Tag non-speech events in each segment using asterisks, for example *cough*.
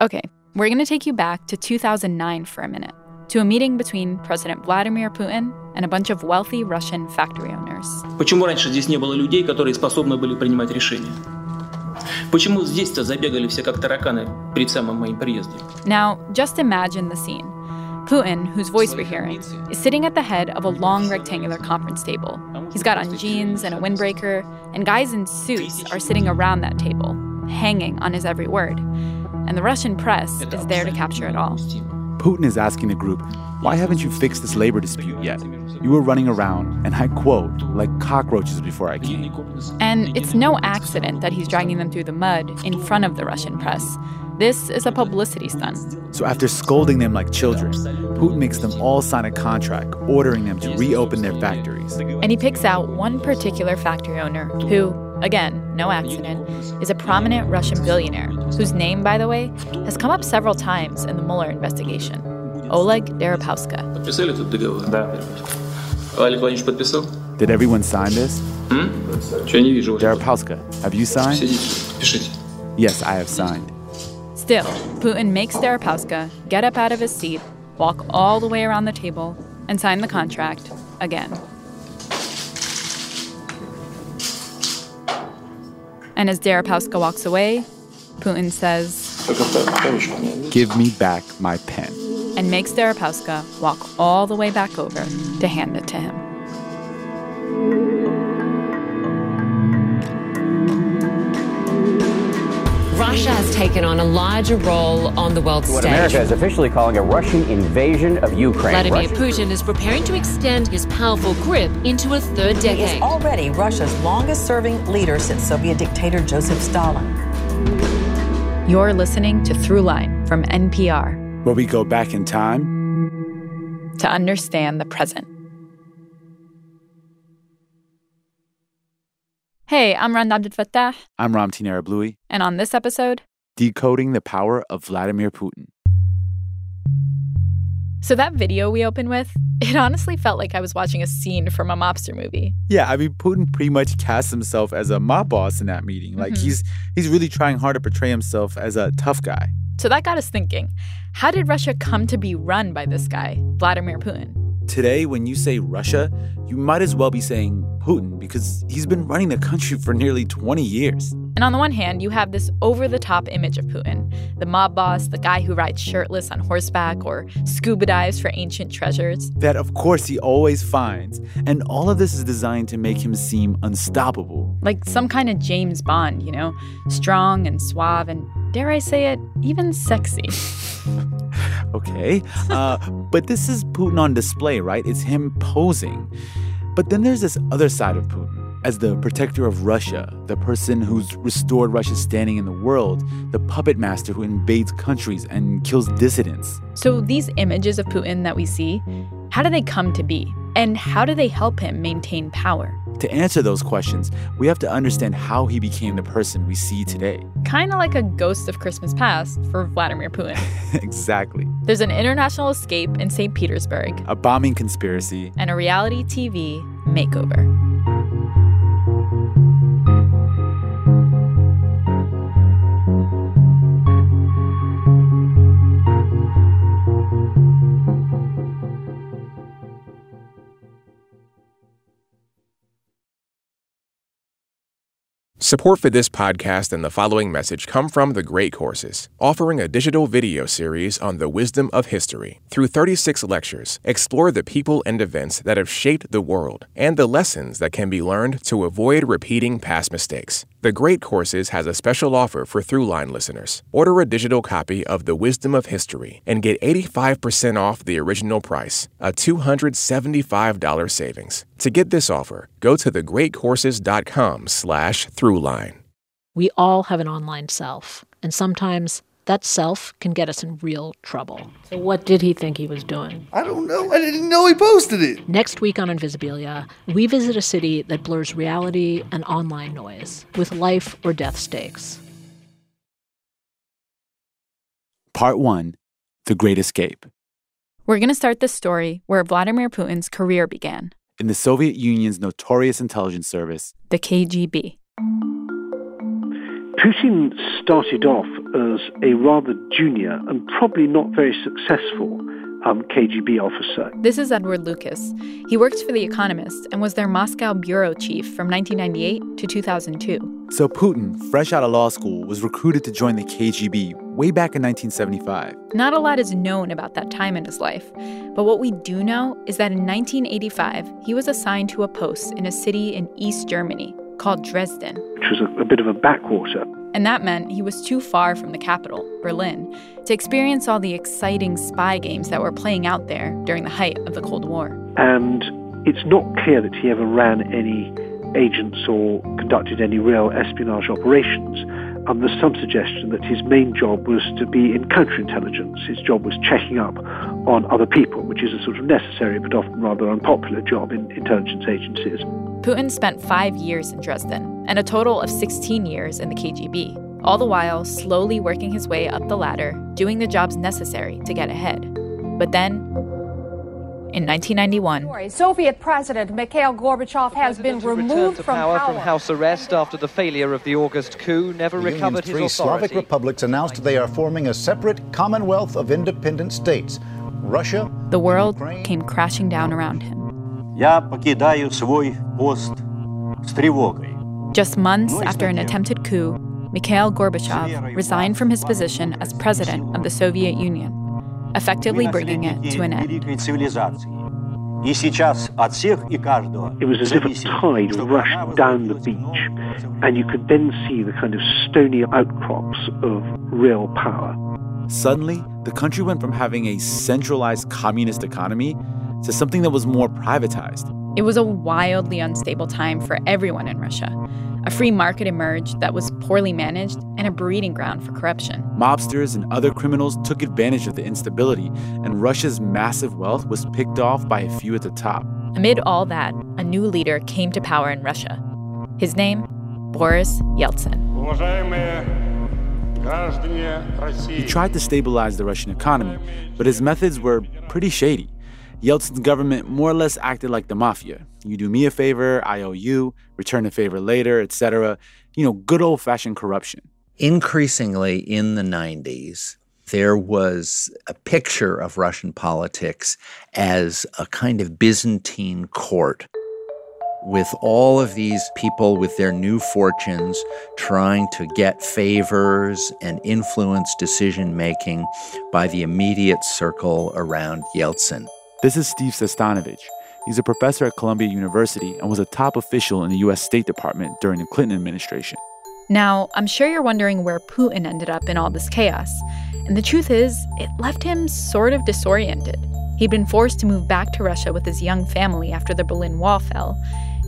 Okay, we're going to take you back to 2009 for a minute, to a meeting between President Vladimir Putin and a bunch of wealthy Russian factory owners. Почему раньше здесь не было людей, которые способны были принимать решения? Почему здесь-то забегали все как тараканы перед самым моим приездом? Now, just imagine the scene. Putin, whose voice we're hearing, is sitting at the head of a long rectangular conference table. He's got on jeans and a windbreaker, and guys in suits are sitting around that table, hanging on his every word. And the Russian press is there to capture it all. Putin is asking the group, Why haven't you fixed this labor dispute yet? You were running around, and I quote, like cockroaches before I came. And it's no accident that he's dragging them through the mud in front of the Russian press. This is a publicity stunt. So after scolding them like children, Putin makes them all sign a contract ordering them to reopen their factories. And he picks out one particular factory owner who, again, no accident, is a prominent Russian billionaire, whose name, by the way, has come up several times in the Mueller investigation Oleg Deripaska. Did everyone sign this? Deripaska, have you signed? Yes, I have signed. Still, Putin makes Deripaska get up out of his seat, walk all the way around the table, and sign the contract again. And as Deripaska walks away, Putin says, Give me back my pen. and makes Deripaska walk all the way back over to hand it to him. Russia has taken on a larger role on the world What stage. America is officially calling a Russian invasion of Ukraine. Vladimir Russia- Putin is preparing to extend his powerful grip into a third decade. He is already Russia's longest serving leader since Soviet dictator Joseph Stalin. You're listening to Throughline from NPR Where we go back in time to understand the present. Hey, I'm Rund Abdelfatah, I'm Ramtin Arablouei, and on this episode, decoding the power of Vladimir Putin. so that video we opened with, it honestly felt like I was watching a scene from a mobster movie. Yeah, I mean Putin pretty much casts himself as a mob boss in that meeting. Like Mhm. he's he's really trying hard to portray himself as a tough guy. So that got us thinking how did Russia come to be run by this guy, Vladimir Putin? Today, when you say Russia, you might as well be saying Putin because he's been running the country for nearly 20 years. And on the one hand, you have this over the top image of Putin the mob boss, the guy who rides shirtless on horseback or scuba dives for ancient treasures. That, of course, he always finds. And all of this is designed to make him seem unstoppable. Like some kind of James Bond, you know? Strong and suave and, dare I say it, even sexy. *laughs* Okay. *laughs* Uh, but this is Putin on display, right? It's him posing. But then there's this other side of Putin. As the protector of Russia, the person who's restored Russia's standing in the world, the puppet master who invades countries and kills dissidents. So these images of Putin that we see, how do they come to be? And how do they help him maintain power? To answer those questions, we have to understand how he became the person we see today. Kind of like a ghost of Christmas past for Vladimir Putin. *laughs* exactly. There's an international escape in St. Petersburg A bombing conspiracy. and a reality TV makeover. Support for this podcast and the following message come from The Great Courses, offering a digital video series on the wisdom of history. Through 36 lectures, explore the people and events that have shaped the world and the lessons that can be learned to avoid repeating past mistakes. The Great Courses has a special offer for Throughline listeners. Order a digital copy of The Wisdom of History and get 85% off the original price, a $275 savings. To get this offer, go to thegreatcourses.com slash throughline. We all have an online self, and sometimes that self can get us in real trouble. So, what did he think he was doing? I don't know. I didn't know he posted it. Next week on Invisibilia, we visit a city that blurs reality and online noise with life or death stakes. Part 1 The Great Escape. We're going to start this story where Vladimir Putin's career began In the Soviet Union's notorious intelligence service, the KGB. Putin started off as a rather junior and probably not very successful um, KGB officer. This is Edward Lucas. He worked for The Economist and was their Moscow bureau chief from 1998 to 2002. So Putin, fresh out of law school, was recruited to join the KGB way back in 1975. Not a lot is known about that time in his life, but what we do know is that in 1985, he was assigned to a post in a city in East Germany called Dresden, which was a, a bit of a backwater. And that meant he was too far from the capital, Berlin, to experience all the exciting spy games that were playing out there during the height of the Cold War. And it's not clear that he ever ran any agents or conducted any real espionage operations. And there's some suggestion that his main job was to be in counterintelligence. His job was checking up on other people, which is a sort of necessary but often rather unpopular job in intelligence agencies. Putin spent five years in Dresden and a total of 16 years in the KGB, all the while slowly working his way up the ladder, doing the jobs necessary to get ahead. But then, in 1991, Soviet President Mikhail Gorbachev has been removed from power, power from house arrest after the failure of the August coup, never the recovered three his authority. Slavic republics announced they are forming a separate Commonwealth of Independent States. Russia. The world came crashing down around him Я покидаю свой пост с тревогой. Just months after an attempted coup, Mikhail Gorbachev resigned from his position as president of the Soviet Union, effectively bringing it to an end. И сейчас от всех и каждого It was as if a tide rushed down the beach, and you could then see the kind of stony outcrops of real power. Suddenly, the country went from having a centralized communist economy to something that was more privatized. It was a wildly unstable time for everyone in Russia. A free market emerged that was poorly managed and a breeding ground for corruption. Mobsters and other criminals took advantage of the instability, and Russia's massive wealth was picked off by a few at the top. Amid all that, a new leader came to power in Russia. His name, Boris Yeltsin. He tried to stabilize the Russian economy, but his methods were pretty shady. Yeltsin's government more or less acted like the mafia. You do me a favor, I owe you, return a favor later, etc. You know, good old fashioned corruption. Increasingly in the 90s, there was a picture of Russian politics as a kind of Byzantine court with all of these people with their new fortunes trying to get favors and influence decision making by the immediate circle around Yeltsin. This is Steve Sestanovich. He's a professor at Columbia University and was a top official in the U.S. State Department during the Clinton administration. Now, I'm sure you're wondering where Putin ended up in all this chaos. And the truth is, it left him sort of disoriented. He'd been forced to move back to Russia with his young family after the Berlin Wall fell.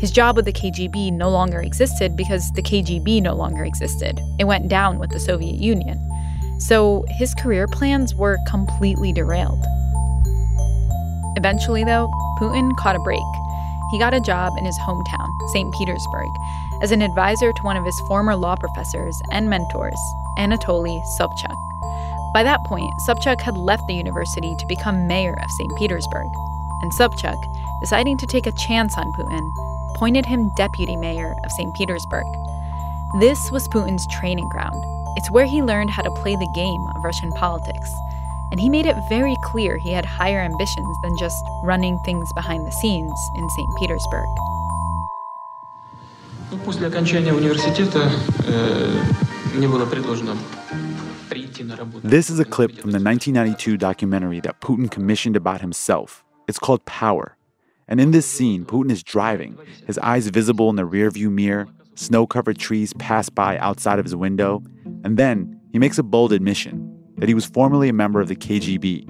His job with the KGB no longer existed because the KGB no longer existed. It went down with the Soviet Union. So his career plans were completely derailed. Eventually, though, Putin caught a break. He got a job in his hometown, St. Petersburg, as an advisor to one of his former law professors and mentors, Anatoly Sobchak. By that point, Sobchak had left the university to become mayor of St. Petersburg. And Sobchak, deciding to take a chance on Putin, appointed him deputy mayor of St. Petersburg. This was Putin's training ground. It's where he learned how to play the game of Russian politics and he made it very clear he had higher ambitions than just running things behind the scenes in St. Petersburg. This is a clip from the 1992 documentary that Putin commissioned about himself. It's called Power. And in this scene, Putin is driving, his eyes visible in the rearview mirror, snow covered trees pass by outside of his window, and then he makes a bold admission that he was formerly a member of the KGB,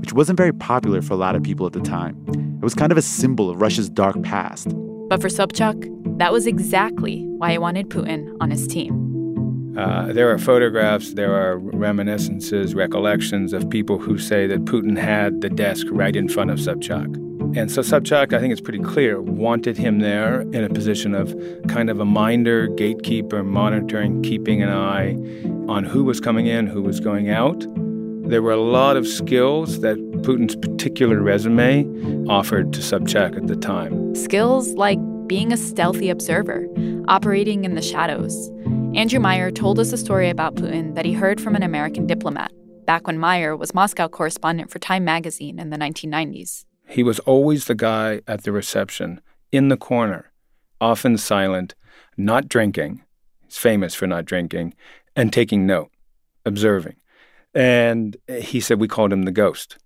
which wasn't very popular for a lot of people at the time. It was kind of a symbol of Russia's dark past. But for Sobchak, that was exactly why he wanted Putin on his team. Uh, there are photographs, there are reminiscences, recollections of people who say that Putin had the desk right in front of Sobchak. And so Sobchak, I think it's pretty clear, wanted him there in a position of kind of a minder, gatekeeper, monitoring, keeping an eye on who was coming in, who was going out. There were a lot of skills that Putin's particular resume offered to Sobchak at the time. Skills like being a stealthy observer, operating in the shadows, Andrew Meier told us a story about Putin that he heard from an American diplomat back when Meier was Moscow correspondent for Time magazine in the 1990s. He was always the guy at the reception, in the corner, often silent, not drinking. He's famous for not drinking, and taking note, observing. And he said we called him the ghost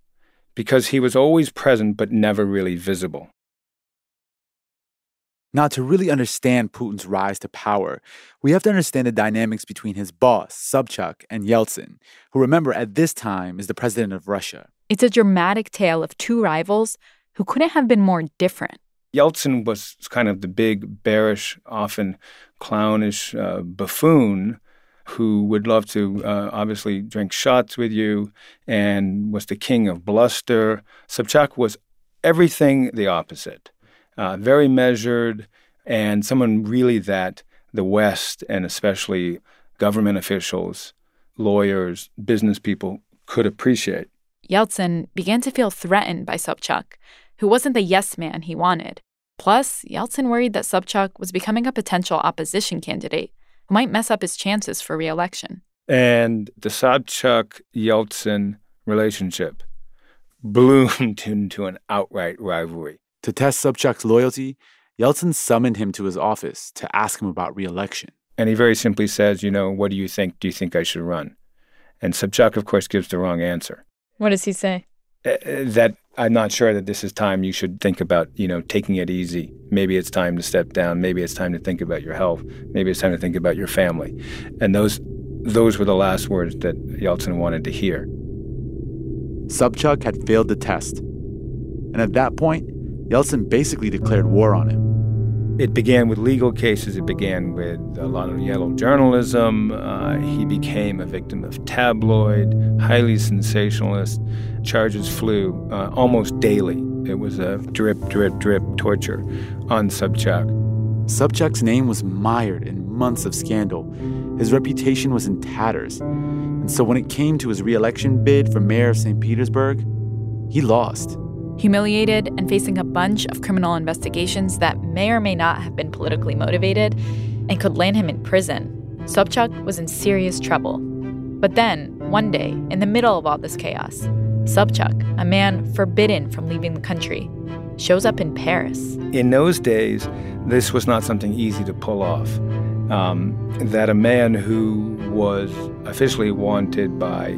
because he was always present but never really visible. Now, to really understand Putin's rise to power, we have to understand the dynamics between his boss, Sobchak, and Yeltsin, who remember at this time is the president of Russia. It's a dramatic tale of two rivals who couldn't have been more different. Yeltsin was kind of the big, bearish, often clownish uh, buffoon who would love to uh, obviously drink shots with you and was the king of bluster. Sobchak was everything the opposite uh, very measured, and someone really that the West and especially government officials, lawyers, business people could appreciate. Yeltsin began to feel threatened by Sobchak, who wasn't the yes man he wanted. Plus, Yeltsin worried that Sobchak was becoming a potential opposition candidate who might mess up his chances for reelection. And the Sobchak Yeltsin relationship bloomed *laughs* into an outright rivalry. To test Sobchak's loyalty, Yeltsin summoned him to his office to ask him about reelection. And he very simply says, You know, what do you think? Do you think I should run? And Sobchak, of course, gives the wrong answer. What does he say? Uh, that I'm not sure that this is time you should think about, you know, taking it easy. Maybe it's time to step down. Maybe it's time to think about your health. Maybe it's time to think about your family. And those those were the last words that Yeltsin wanted to hear. Sobchak had failed the test. And at that point, Yeltsin basically declared war on him. It began with legal cases. It began with a lot of yellow journalism. Uh, he became a victim of tabloid, highly sensationalist. Charges flew uh, almost daily. It was a drip, drip, drip torture on Sobchak. Sobchak's name was mired in months of scandal. His reputation was in tatters. And so when it came to his reelection bid for mayor of St. Petersburg, he lost humiliated and facing a bunch of criminal investigations that may or may not have been politically motivated and could land him in prison. Sobchak was in serious trouble. But then, one day, in the middle of all this chaos, Sobchak, a man forbidden from leaving the country, shows up in Paris. In those days, this was not something easy to pull off. Um, that a man who was officially wanted by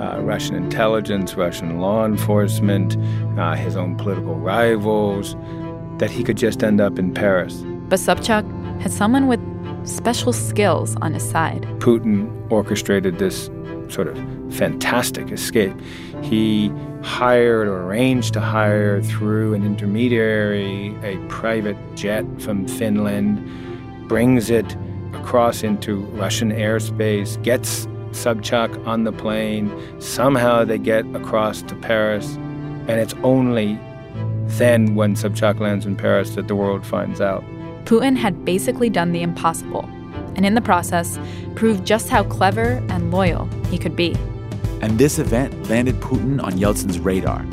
uh, Russian intelligence, Russian law enforcement, uh, his own political rivals, that he could just end up in Paris. But Sobchak had someone with special skills on his side. Putin orchestrated this sort of fantastic escape. He hired or arranged to hire through an intermediary a private jet from Finland, brings it across into Russian airspace, gets Sobchak on the plane. Somehow they get across to Paris, and it's only then, when Sobchak lands in Paris, that the world finds out. Putin had basically done the impossible, and in the process, proved just how clever and loyal he could be. And this event landed Putin on Yeltsin's radar.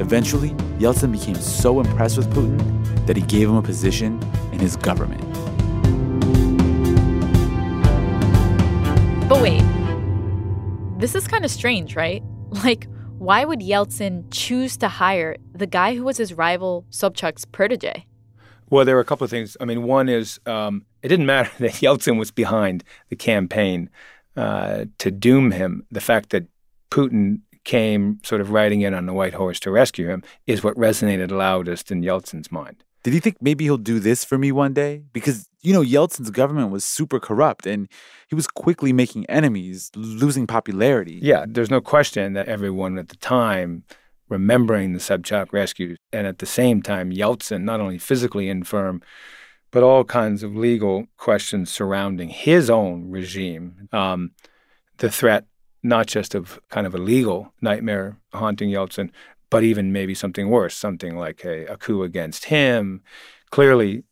Eventually, Yeltsin became so impressed with Putin that he gave him a position in his government. But wait, this is kind of strange, right? *laughs* Like, why would Yeltsin choose to hire the guy who was his rival, Sobchak's protege? Well, there were a couple of things. I mean, one is um, it didn't *laughs* matter that Yeltsin was behind the campaign uh, to doom him. The fact that Putin came sort of riding in on the white horse to rescue him is what resonated loudest in Yeltsin's mind. Did he think maybe he'll do this for me one day? Because, you know, Yeltsin's government was super corrupt and he was quickly making enemies, losing popularity. Yeah, there's no question that everyone at the time remembering the Sobchak rescue, and at the same time, Yeltsin, not only physically infirm, but all kinds of legal questions surrounding his own regime. Um, the threat, not just of kind of a legal nightmare haunting Yeltsin, but even maybe something worse, something like a, a coup against him. Clearly,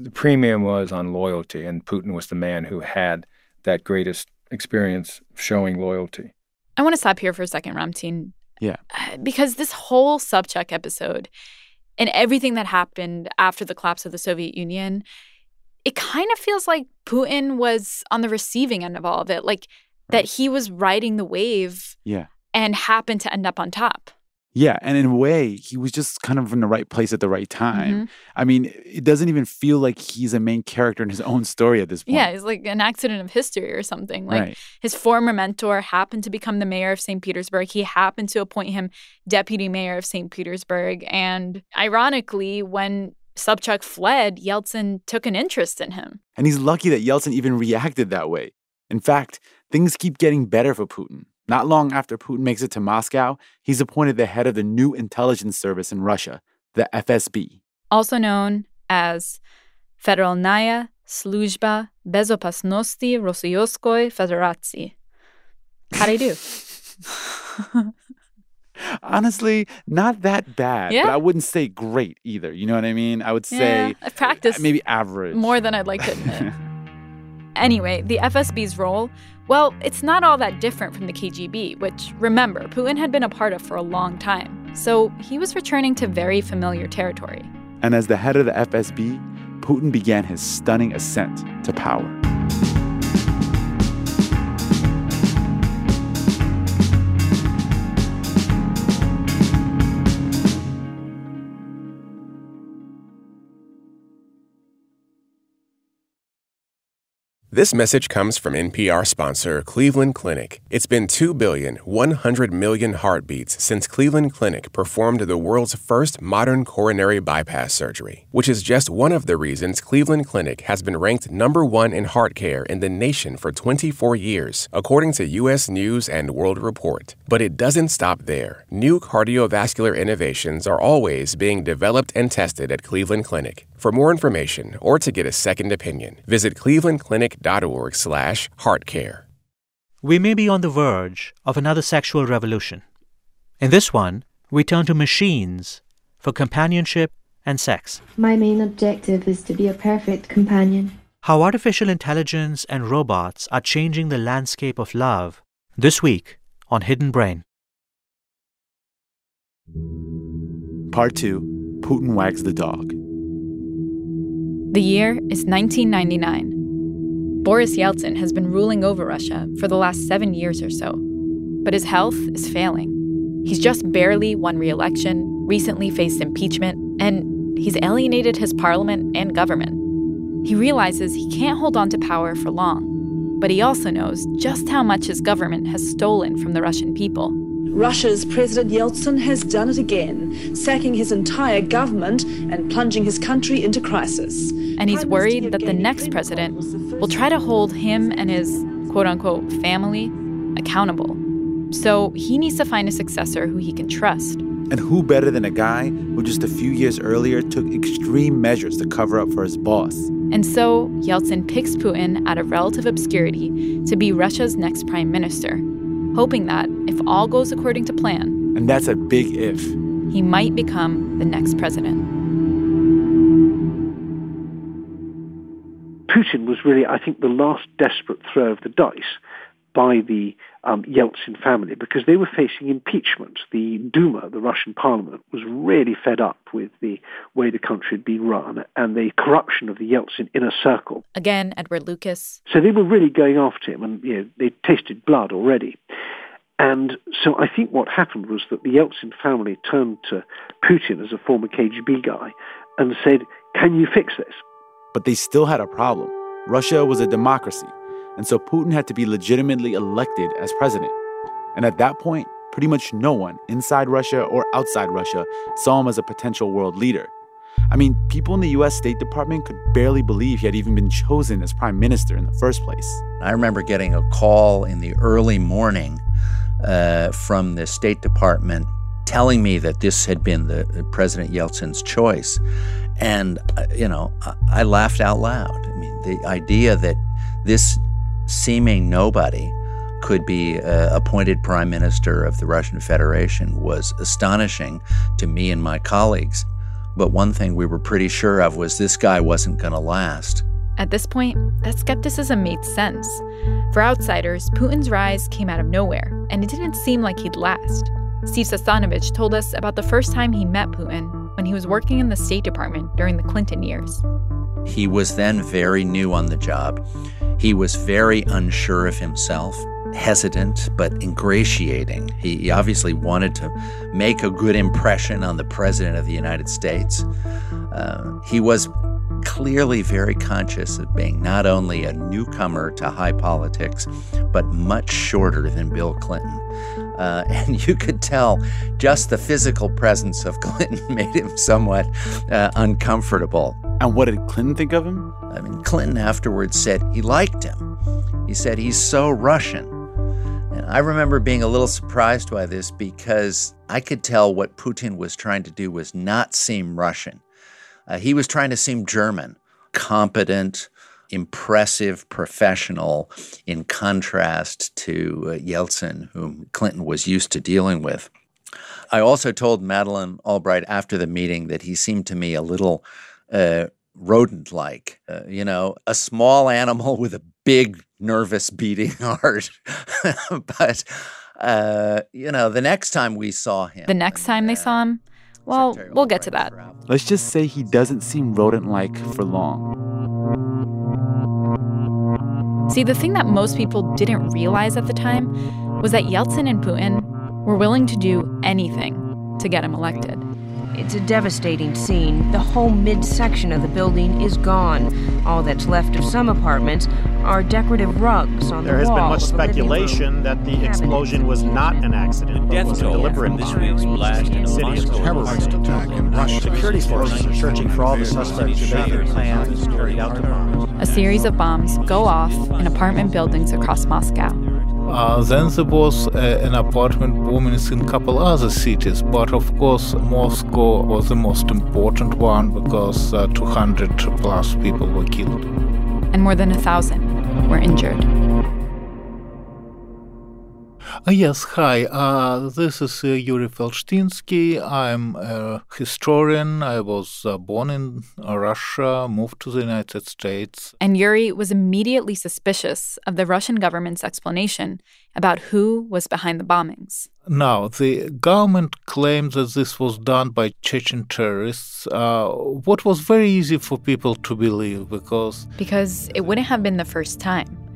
the premium was on loyalty, and Putin was the man who had that greatest experience showing loyalty. I want to stop here for a second, Ramtin. Yeah. Uh, because this whole Sobchak episode and everything that happened after the collapse of the Soviet Union, it kind of feels like Putin was on the receiving end of all of it, like that he was riding the wave Yeah. and happened to end up on top. Yeah, and in a way, he was just kind of in the right place at the right time. Mhm. I mean, it doesn't even feel like he's a main character in his own story at this point. Yeah, it's like an accident of history or something. Like Right. his former mentor happened to become the mayor of St. Petersburg. He happened to appoint him deputy mayor of St. Petersburg. And ironically, when Sobchak fled, Yeltsin took an interest in him. And he's lucky that Yeltsin even reacted that way. In fact, things keep getting better for Putin. Not long after Putin makes it to Moscow, he's appointed the head of the new intelligence service in Russia, the FSB. also known as Federalnaya Sluzhba Bezopasnosti Rossiyskoy Federatsii. How do I *laughs* do? Honestly, not that bad, but I wouldn't say great either. You know what I mean? I would yeah, say I've practiced maybe average. more than I'd like to admit. *laughs* Anyway, the FSB's role, well, it's not all that different from the KGB, which, remember, Putin had been a part of for a long time. So he was returning to very familiar territory. And as the head of the FSB, Putin began his stunning ascent to power. This message comes from NPR sponsor Cleveland Clinic. It's been 2 billion 100 million heartbeats since Cleveland Clinic performed the world's first modern coronary bypass surgery, which is just one of the reasons Cleveland Clinic has been ranked number 1 in heart care in the nation for 24 years, according to US News and World Report. But it doesn't stop there. New cardiovascular innovations are always being developed and tested at Cleveland Clinic. For more information or to get a second opinion, visit clevelandclinic.org/heartcare. We may be on the verge of another sexual revolution. In this one, we turn to machines for companionship and sex. My main objective is to be a perfect companion. How artificial intelligence and robots are changing the landscape of love this week on Hidden Brain. Part 2 Putin Wags the Dog. The year is 1999. Boris Yeltsin has been ruling over Russia for the last seven years or so, but his health is failing. He's just barely won re election, recently faced impeachment, and he's alienated his parliament and government. He realizes he can't hold on to power for long, but he also knows just how much his government has stolen from the Russian people. Russia's President Yeltsin has done it again, sacking his entire government and plunging his country into crisis. And he's worried that the next president will try to hold him and his quote unquote family accountable. So he needs to find a successor who he can trust. And who better than a guy who just a few years earlier took extreme measures to cover up for his boss? And so Yeltsin picks Putin out of relative obscurity to be Russia's next prime minister, hoping that, if all goes according to plan, And that's a big if. he might become the next president. Putin was really, I think, the last desperate throw of the dice by the um, Yeltsin family because they were facing impeachment. The Duma, the Russian parliament, was really fed up with the way the country had been run and the corruption of the Yeltsin inner circle. Again, Edward Lucas. So they were really going after him, and you know, they tasted blood already. And so I think what happened was that the Yeltsin family turned to Putin as a former KGB guy and said, "Can you fix this?" But they still had a problem. Russia was a democracy, and so Putin had to be legitimately elected as president. And at that point, pretty much no one inside Russia or outside Russia saw him as a potential world leader. I mean, people in the US State Department could barely believe he had even been chosen as prime minister in the first place. I remember getting a call in the early morning uh, from the State Department telling me that this had been the, the President Yeltsin's choice. And, uh, you know, I, I laughed out loud. I mean, the idea that this seeming nobody could be uh, appointed prime minister of the Russian Federation was astonishing to me and my colleagues. But one thing we were pretty sure of was this guy wasn't going to last. At this point, that skepticism made sense. For outsiders, Putin's rise came out of nowhere, and it didn't seem like he'd last. Steve Sestanovich told us about the first time he met Putin when he was working in the State Department during the Clinton years. He was then very new on the job. He was very unsure of himself, hesitant but ingratiating. He obviously wanted to make a good impression on the President of the United States. Uh, he was clearly very conscious of being not only a newcomer to high politics, but much shorter than Bill Clinton. Uh, *laughs* and you could tell just the physical presence of *laughs* Clinton made him somewhat uh, uncomfortable. And what did Clinton think of him? I mean, Clinton afterwards said he liked him. He said he's so Russian. And I remember being a little surprised by this because I could tell what Putin was trying to do was not seem Russian. Uh, he was trying to seem German, competent, impressive professional, in contrast to uh, Yeltsin, whom Clinton was used to dealing with. I also told Madeleine Albright after the meeting that he seemed to me a little uh, rodent like, uh, you know, a small animal with a big, nervous beating *laughs* heart. *laughs* but, uh, you know, the next time we saw him. The next time they saw him? Well, we'll get to that. Let's just say he doesn't seem rodent like for long. See, the thing that most people didn't realize at the time was that Yeltsin and Putin were willing to do anything to get him elected. It's a devastating scene. The whole midsection of the building is gone. All that's left of some apartments are decorative rugs on there the wall. There has been much of the living speculation room. that the explosion was not an accident, but was a deliberate this week's blast in a Moscow terrorist attack in Russia. Security forces are searching for all the suspects who may have planned and carried out the bombs. A series of bombs go off in apartment buildings across Moscow. Uh, then there was uh, an apartment bombings in a couple other cities, but of course Moscow was the most important one because uh, 200 plus people were killed. And more than a thousand were injured. Uh, yes, hi. Uh, this is uh, Yuri Felshtinsky. I'm a historian. I was uh, born in Russia, moved to the United States. And Yuri was immediately suspicious of the Russian government's explanation about who was behind the bombings. Now, the government claimed that this was done by Chechen terrorists, uh, what was very easy for people to believe because. Because it wouldn't have been the first time.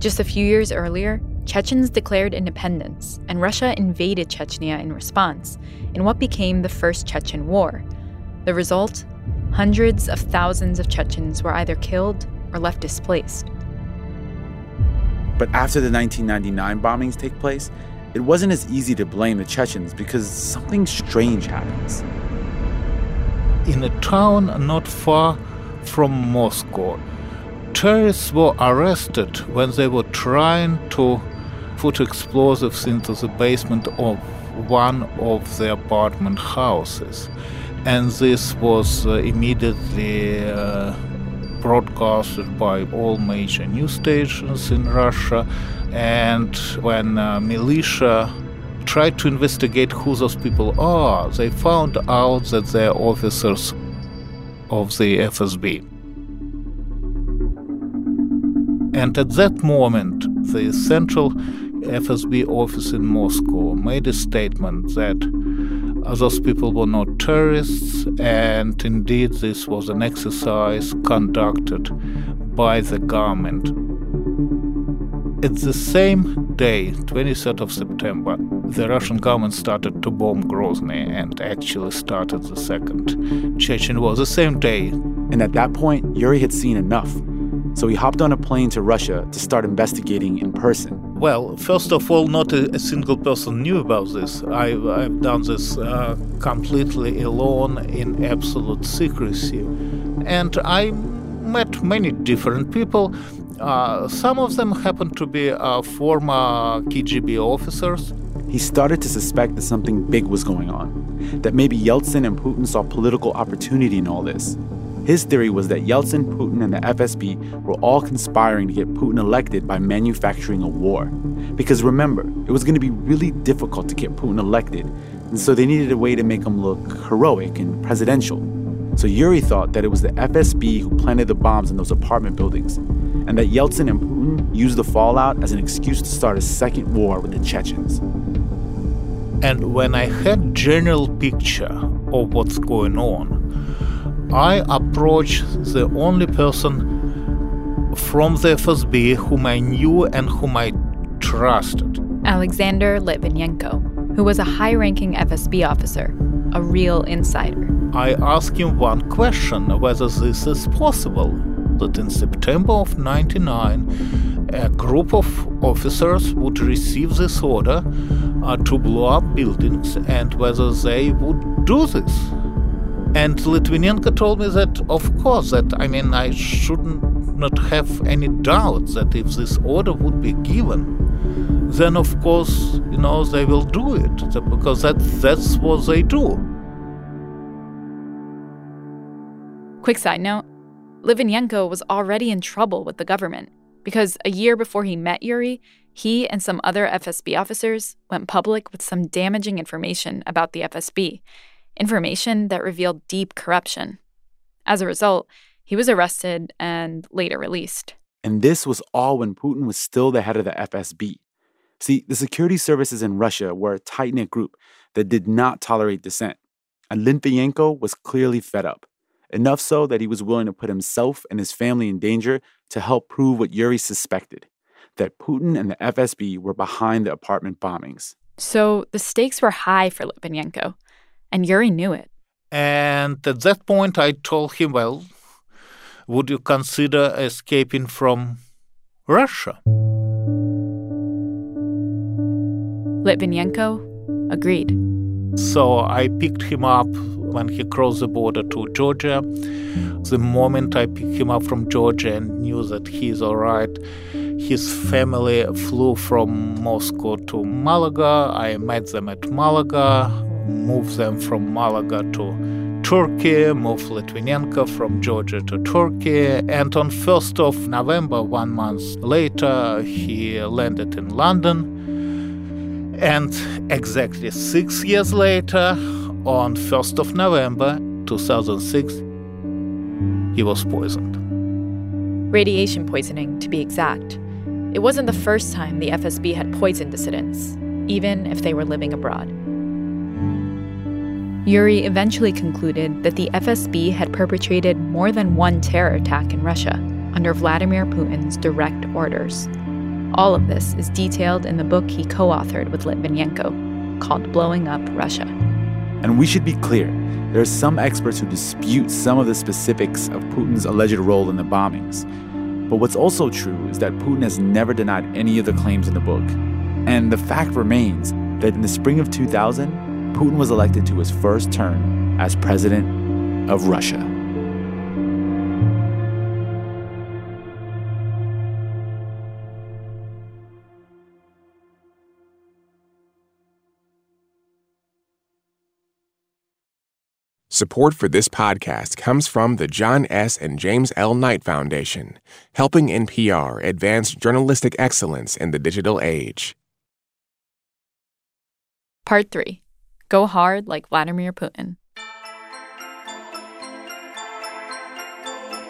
Just a few years earlier, Chechens declared independence, and Russia invaded Chechnya in response in what became the First Chechen War. The result? Hundreds of thousands of Chechens were either killed or left displaced. But after the 1999 bombings take place, it wasn't as easy to blame the Chechens because something strange happens. In a town not far from Moscow, terrorists were arrested when they were trying to put explosives into the basement of one of the apartment houses. And this was uh, immediately uh, broadcasted by all major news stations in Russia. And when uh, militia tried to investigate who those people are, they found out that they're officers of the FSB. And at that moment, the central FSB office in Moscow made a statement that those people were not terrorists, and indeed, this was an exercise conducted by the government. At the same day, 23rd of September, the Russian government started to bomb Grozny and actually started the second Chechen war the same day. And at that point, Yuri had seen enough. So he hopped on a plane to Russia to start investigating in person. Well, first of all, not a, a single person knew about this. I've, I've done this uh, completely alone in absolute secrecy. And I met many different people. Uh, some of them happened to be uh, former KGB officers. He started to suspect that something big was going on, that maybe Yeltsin and Putin saw political opportunity in all this. His theory was that Yeltsin, Putin, and the FSB were all conspiring to get Putin elected by manufacturing a war. Because remember, it was going to be really difficult to get Putin elected, and so they needed a way to make him look heroic and presidential. So Yuri thought that it was the FSB who planted the bombs in those apartment buildings, and that Yeltsin and Putin used the fallout as an excuse to start a second war with the Chechens. And when I had general picture of what's going on, I approached the only person from the FSB whom I knew and whom I trusted. Alexander Litvinenko, who was a high ranking FSB officer, a real insider. I asked him one question whether this is possible. That in September of 99, a group of officers would receive this order uh, to blow up buildings and whether they would do this. And Litvinenko told me that, of course, that I mean, I shouldn't not have any doubt that if this order would be given, then of course, you know, they will do it because that, that's what they do. Quick side note Litvinenko was already in trouble with the government because a year before he met Yuri, he and some other FSB officers went public with some damaging information about the FSB, information that revealed deep corruption. As a result, he was arrested and later released. And this was all when Putin was still the head of the FSB. See, the security services in Russia were a tight knit group that did not tolerate dissent. And Litvinenko was clearly fed up, enough so that he was willing to put himself and his family in danger to help prove what Yuri suspected that Putin and the FSB were behind the apartment bombings. So the stakes were high for Litvinenko, and Yuri knew it. And at that point, I told him, well, would you consider escaping from Russia? Litvinenko agreed. So I picked him up when he crossed the border to Georgia. The moment I picked him up from Georgia and knew that he's all right, his family flew from Moscow to Malaga. I met them at Malaga, moved them from Malaga to Turkey, moved Litvinenko from Georgia to Turkey, and on 1st of November, one month later, he landed in London. And exactly six years later, on 1st of November 2006, he was poisoned. Radiation poisoning, to be exact. It wasn't the first time the FSB had poisoned dissidents, even if they were living abroad. Yuri eventually concluded that the FSB had perpetrated more than one terror attack in Russia under Vladimir Putin's direct orders. All of this is detailed in the book he co authored with Litvinenko called Blowing Up Russia. And we should be clear there are some experts who dispute some of the specifics of Putin's alleged role in the bombings. But what's also true is that Putin has never denied any of the claims in the book. And the fact remains that in the spring of 2000, Putin was elected to his first term as president of Russia. Support for this podcast comes from the John S. and James L. Knight Foundation, helping NPR advance journalistic excellence in the digital age. Part 3 Go hard like Vladimir Putin.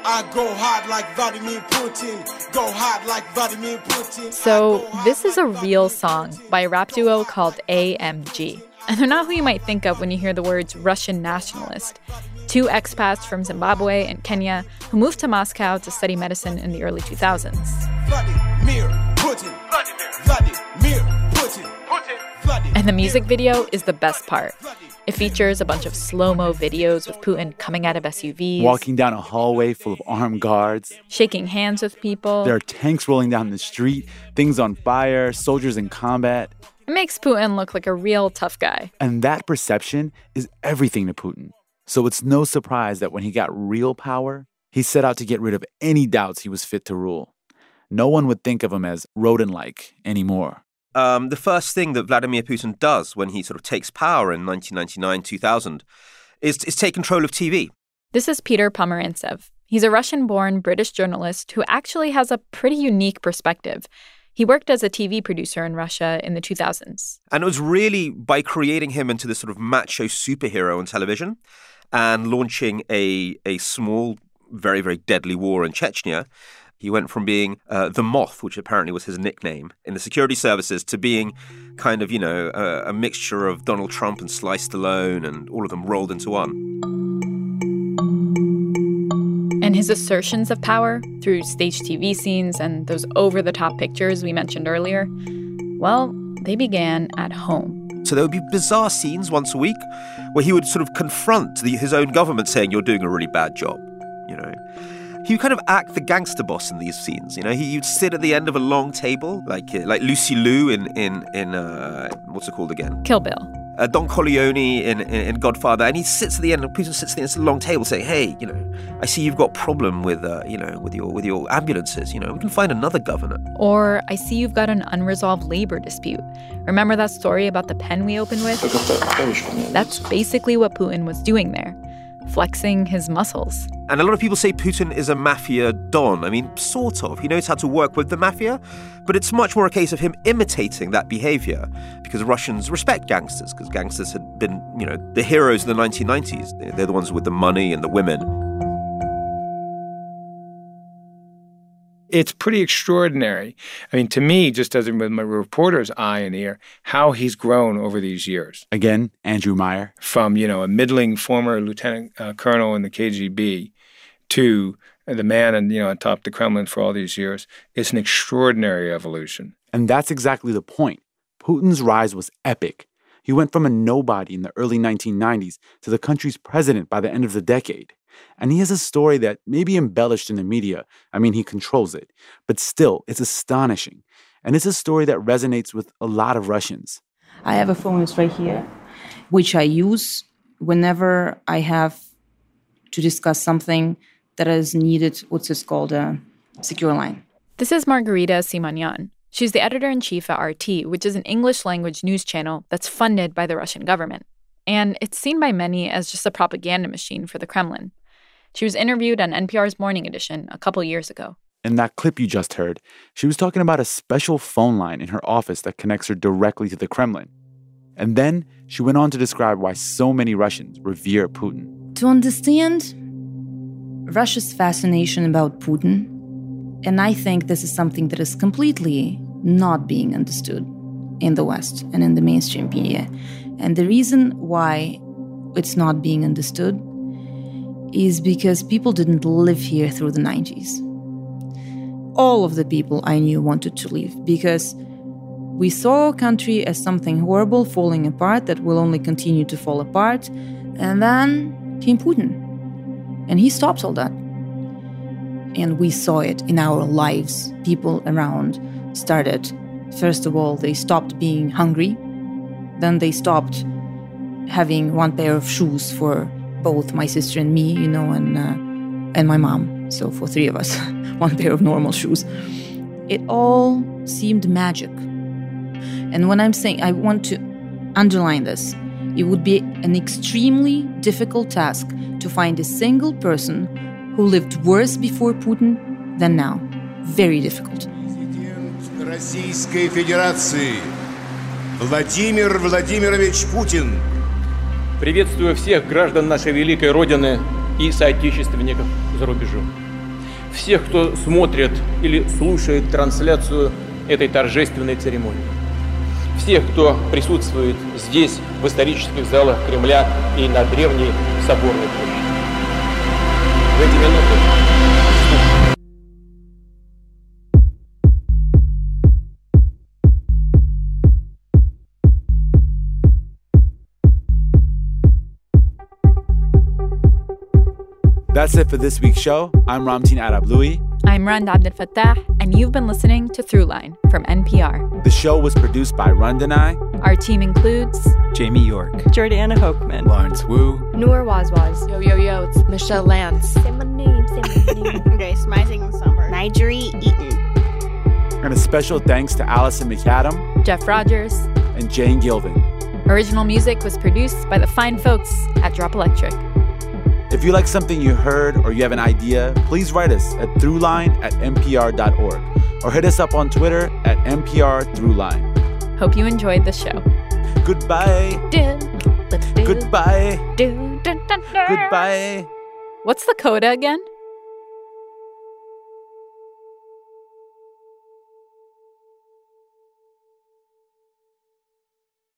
I go hard like Vladimir Putin. Go hard like Vladimir Putin. So, this is a real song by a rap duo called AMG. And they're not who you might think of when you hear the words Russian nationalist. Two expats from Zimbabwe and Kenya who moved to Moscow to study medicine in the early 2000s. Vladimir Putin. Vladimir, Vladimir and the music video is the best part. It features a bunch of slow mo videos with Putin coming out of SUVs, walking down a hallway full of armed guards, shaking hands with people. There are tanks rolling down the street, things on fire, soldiers in combat. It makes Putin look like a real tough guy. And that perception is everything to Putin. So it's no surprise that when he got real power, he set out to get rid of any doubts he was fit to rule. No one would think of him as rodent like anymore um, the first thing that Vladimir Putin does when he sort of takes power in 1999 2000 is, is take control of TV. This is Peter Pomerantsev. He's a Russian born British journalist who actually has a pretty unique perspective. He worked as a TV producer in Russia in the 2000s. And it was really by creating him into this sort of macho superhero on television and launching a, a small, very, very deadly war in Chechnya he went from being uh, the Moth, which apparently was his nickname in the security services, to being kind of, you know, a, a mixture of Donald Trump and Sly Stallone and all of them rolled into one. And his assertions of power through stage TV scenes and those over the top pictures we mentioned earlier, well, they began at home. So there would be bizarre scenes once a week where he would sort of confront the, his own government saying, You're doing a really bad job, you know. He would kind of act the gangster boss in these scenes, you know. He, would sit at the end of a long table, like uh, like Lucy Liu in in in uh, what's it called again? Kill Bill uh, Don Corleone in, in, in, Godfather, and he sits at the end. Putin sits at the end of a long table, saying, "Hey, you know, I see you've got a problem with, uh, you know, with your with your ambulances. You know, we can find another governor." Or I see you've got an unresolved labor dispute. Remember that story about the pen we opened with? That's basically what Putin was doing there flexing his muscles. And a lot of people say Putin is a mafia don. I mean, sort of. He knows how to work with the mafia, but it's much more a case of him imitating that behavior because Russians respect gangsters because gangsters had been, you know, the heroes of the 1990s. They're the ones with the money and the women. It's pretty extraordinary. I mean, to me, just as with my reporter's eye and ear, how he's grown over these years. Again, Andrew Meier. From, you know, a middling former lieutenant uh, colonel in the KGB to the man and, you know, atop the Kremlin for all these years. It's an extraordinary evolution. And that's exactly the point. Putin's rise was epic. He went from a nobody in the early 1990s to the country's president by the end of the decade. And he has a story that may be embellished in the media. I mean, he controls it. But still, it's astonishing. And it's a story that resonates with a lot of Russians. I have a phone, it's right here, which I use whenever I have to discuss something that is needed, what's this called, a secure line. This is Margarita Simonyan. She's the editor in chief at RT, which is an English language news channel that's funded by the Russian government. And it's seen by many as just a propaganda machine for the Kremlin. She was interviewed on NPR's Morning Edition a couple years ago. In that clip you just heard, she was talking about a special phone line in her office that connects her directly to the Kremlin. And then she went on to describe why so many Russians revere Putin. To understand Russia's fascination about Putin, and I think this is something that is completely not being understood in the West and in the mainstream media. And the reason why it's not being understood is because people didn't live here through the 90s. All of the people I knew wanted to leave because we saw our country as something horrible falling apart that will only continue to fall apart. And then came Putin. And he stopped all that. And we saw it in our lives. People around started, first of all, they stopped being hungry. Then they stopped having one pair of shoes for both my sister and me, you know, and uh, and my mom. So for three of us, *laughs* one pair of normal shoes. It all seemed magic. And when I'm saying I want to underline this, it would be an extremely difficult task to find a single person who lived worse before Putin than now. Very difficult. Российской Федерации Владимир Владимирович Путин Приветствую всех граждан нашей великой Родины и соотечественников за рубежом. Всех, кто смотрит или слушает трансляцию этой торжественной церемонии. Всех, кто присутствует здесь, в исторических залах Кремля и на древней соборной площади. В эти минуты That's it for this week's show. I'm Ramtin Arablouei. I'm Rund Abdelfatah, and you've been listening to Throughline from NPR. The show was produced by Rund and I. Our team includes Jamie York, Jordana Hochman, Lawrence Wu, Noor Wazwaz, Yo Yo Yo, it's Michelle Lanz. Say my name, say my name. *laughs* Grace Rising Summer. N'Jeri Eaton. And a special thanks to Allison McAdam, Jeff Rogers, and Jane Gilvin. Original music was produced by the fine folks at Drop Electric. If you like something you heard or you have an idea, please write us at throughline at npr.org or hit us up on Twitter at npr throughline. Hope you enjoyed the show. Goodbye. Goodbye. Goodbye. What's the coda again?